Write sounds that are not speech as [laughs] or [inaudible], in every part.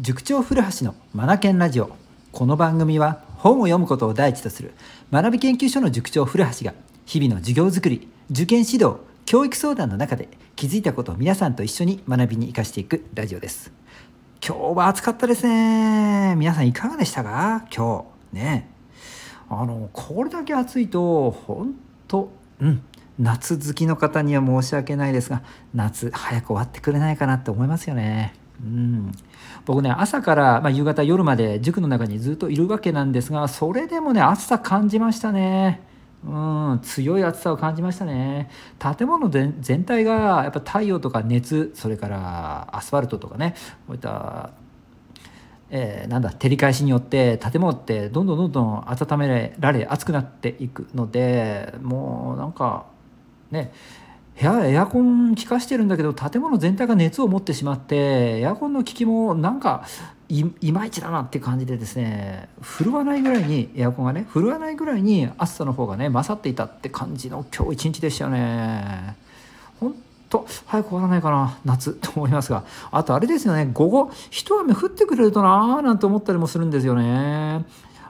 塾長古橋のマナケンラジオ。この番組は本を読むことを第一とする学び研究所の塾長古橋が日々の授業づくり受験指導教育相談の中で気づいたことを皆さんと一緒に学びに生かしていくラジオです。今日は暑かったですね。皆さんいかがでしたか？今日。ね。あのこれだけ暑いと本当うん。夏好きの方には申し訳ないですが夏早く終わってくれないかなって思いますよね。うん。僕ね朝から、まあ、夕方夜まで塾の中にずっといるわけなんですがそれでもね暑さ感じましたね。うん強い暑さを感じましたね。建物全体がやっぱ太陽とか熱それからアスファルトとかねこういったえー、なんだ照り返しによって建物ってどんどんどんどん温められ熱くなっていくのでもうなんかね部屋エアコン効かしてるんだけど建物全体が熱を持ってしまってエアコンの効きもなんかいまいちだなって感じでですね振るわないぐらいにエアコンがね振るわないぐらいに暑さの方がね勝っていたって感じの今日一日でしたよね。ほんと早く終わらないかな夏と思いますがあとあれですよね午後一雨降ってくれるとなーなんて思ったりもするんですよね。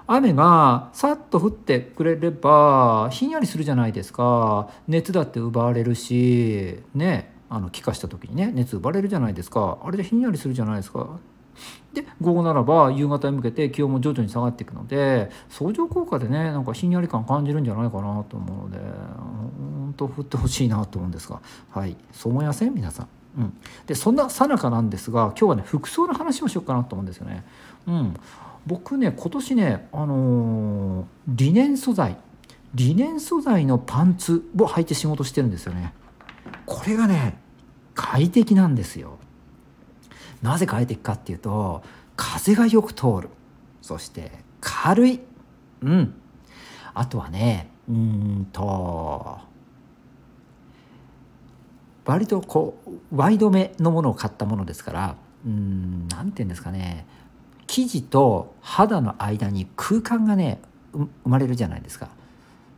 雨がさっと降ってくれればひんやりするじゃないですか。熱だって奪われるしねあの気化した時にね熱奪われるじゃないですか。あれでひんやりするじゃないですか。で午後ならば夕方に向けて気温も徐々に下がっていくので相乗効果でねなんかひんやり感感じるんじゃないかなと思うので本当降ってほしいなと思うんですが。はい。そう思いません？皆さん。うん、でそんなさなかなんですが今日はね服装の話をしようかなと思うんですよね。うん、僕ね今年ね、あのー、リネン素材リネン素材のパンツを履いて仕事してるんですよね。これがね快適なんですよ。なぜ快適かっていうと風がよく通る。そして軽い。うん。あとはねうんと割とこうワイドめのものを買ったものですからうん何て言うんですかね。生地と肌の間に空間がね生まれるじゃないですか。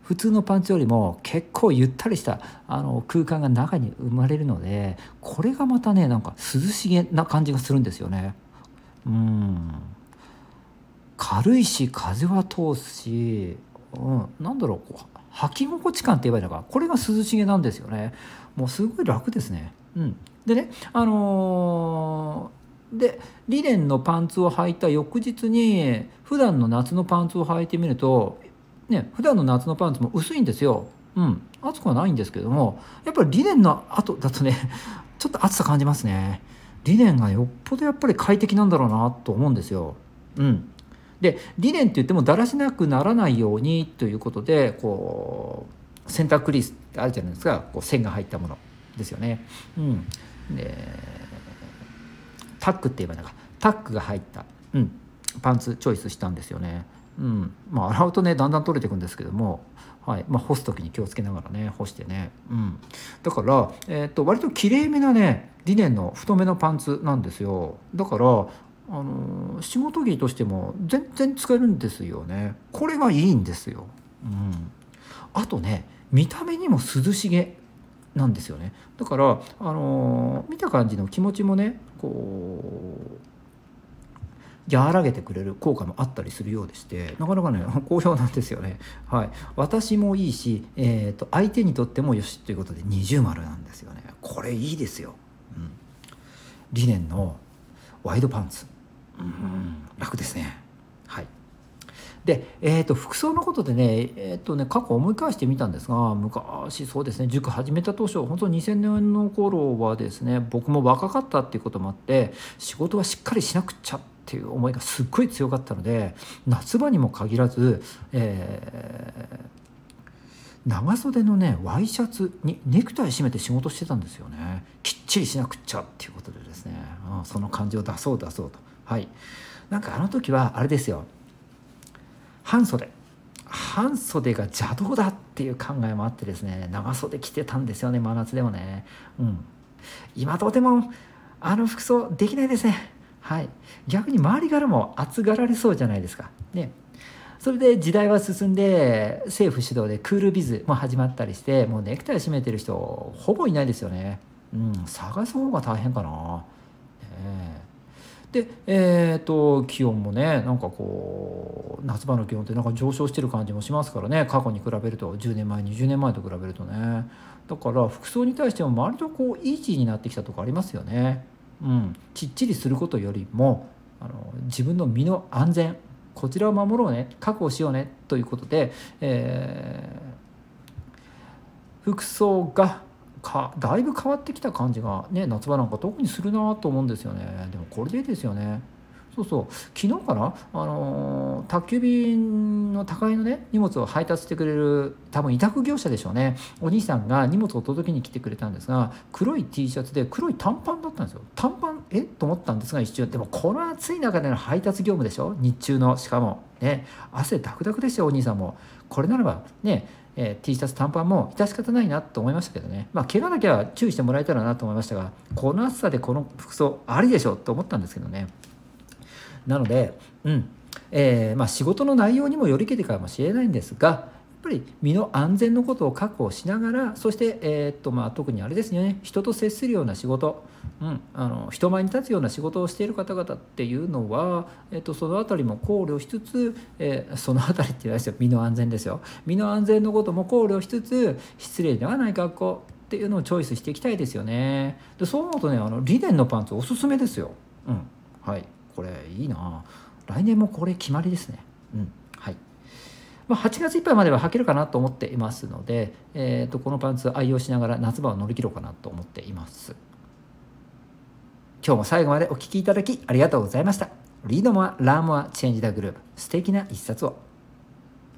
普通のパンツよりも結構ゆったりしたあの空間が中に生まれるのでこれがまたねなんか涼しげな感じがするんですよね。うん。軽いし風は通すし、うん、なんだろう履き心地感って言えばいいのか。これが涼しげなんですよね。もうすごい楽ですね。うん。でねあのーでリネンのパンツを履いた翌日に普段の夏のパンツを履いてみるとね普段の夏のパンツも薄いんですよ。うん、暑くはないんですけどもやっぱりリネンの後だとね [laughs] ちょっと暑さ感じますね。リネンがよっぽどやっぱり快適なんだろうなと思うんですよ。うん、でリネンって言ってもだらしなくならないようにということでこうセンタークリースってあるじゃないですかこう線が入ったものですよね。うん、でタックって言えばなんか。タックが入った、うん、パンツチョイスしたんですよね。うん。まあ、洗うとねだんだん取れていくんですけども、はい。まあ、干す時に気をつけながらね干してね、うん、だから、えー、っと割ときれいめなねリネンの太めのパンツなんですよ。だからあの仕事着としても全然使えるんですよね。これがいいんですよ、うん、あとね見た目にも涼しげ。なんですよねだから、あのー、見た感じの気持ちもねこう和らげてくれる効果もあったりするようでしてなかなかね [laughs] 好評なんですよね。はい、私もいいし、えーと、相手にとってもよしということで二重丸なんですよね。これいいですよ。うん、リネンのワイドパンツ、うん、楽ですね。で、えーと、服装のことでね,、えーとね過去思い返してみたんですが昔そうですね塾始めた当初本当2000年の頃はですね僕も若かったっていうこともあって仕事はしっかりしなくちゃっていう思いがすっごい強かったので夏場にも限らず、えー、長袖のねワイシャツにネクタイ締めて仕事してたんですよね。きっちりしなくちゃっていうことでですね、うん、その感じを出そう出そうと。はい。なんかあの時はあれですよ。半袖。半袖が邪道だっていう考えもあってですね長袖着てたんですよね真夏でもね。うん。今とてもあの服装できないですね。はい。逆に周りからも暑がられそうじゃないですか。ね。それで時代は進んで政府主導でクールビズも始まったりしてもうネクタイ締めてる人ほぼいないですよね。うん。探す方が大変かな、ね、で、えーと、気温もねなんかこう夏場の気温ってなんか上昇してる感じもしますからね。過去に比べると10年前20年前と比べるとね。だから服装に対しても割とこうイージーになってきたとこありますよね。うん、きっちりすることよりもあの自分の身の安全こちらを守ろうね確保しようねということで、えー、服装がかだいぶ変わってきた感じがね夏場なんか特にするなと思うんですよね。でもこれでいいですよね。そうそう。昨日かな、あのー、宅急便の高いのね荷物を配達してくれる多分委託業者でしょうね。お兄さんが荷物を届けに来てくれたんですが黒い T シャツで黒い短パンだったんですよ。短パンえ？と思ったんですが一瞬。でもこの暑い中での配達業務でしょ？日中のしかも。ね。汗ダクダクでしたお兄さんも。これならばね。えー、T シャツ短パンも致し方ないなと思いましたけどね。まあ怪我だけは注意してもらえたらなと思いましたがこの暑さでこの服装ありでしょと思ったんですけどね。なのでうん。えー、まあ、仕事の内容にもよりけりかもしれないんですがやっぱり身の安全のことを確保しながらそして、えー、っとまあ、特にあれですね。人と接するような仕事、うん、あの人前に立つような仕事をしている方々っていうのは、えー、っとその辺りも考慮しつつ、えー、その辺りって言わないですよ。身の安全ですよ。身の安全のことも考慮しつつ失礼ではない格好っていうのをチョイスしていきたいですよね。でそう思うとねあのリネンのパンツおすすめですよ。うん。はい。これいいな。来年もこれ決まりですね。うん。はい。まあ、8月いっぱいまでは履けるかなと思っていますので、えー、とこのパンツ愛用しながら夏場を乗り切ろうかなと思っています。今日も最後までお聴きいただきありがとうございました。 Read more, learn more, change the globe。素敵な一冊を。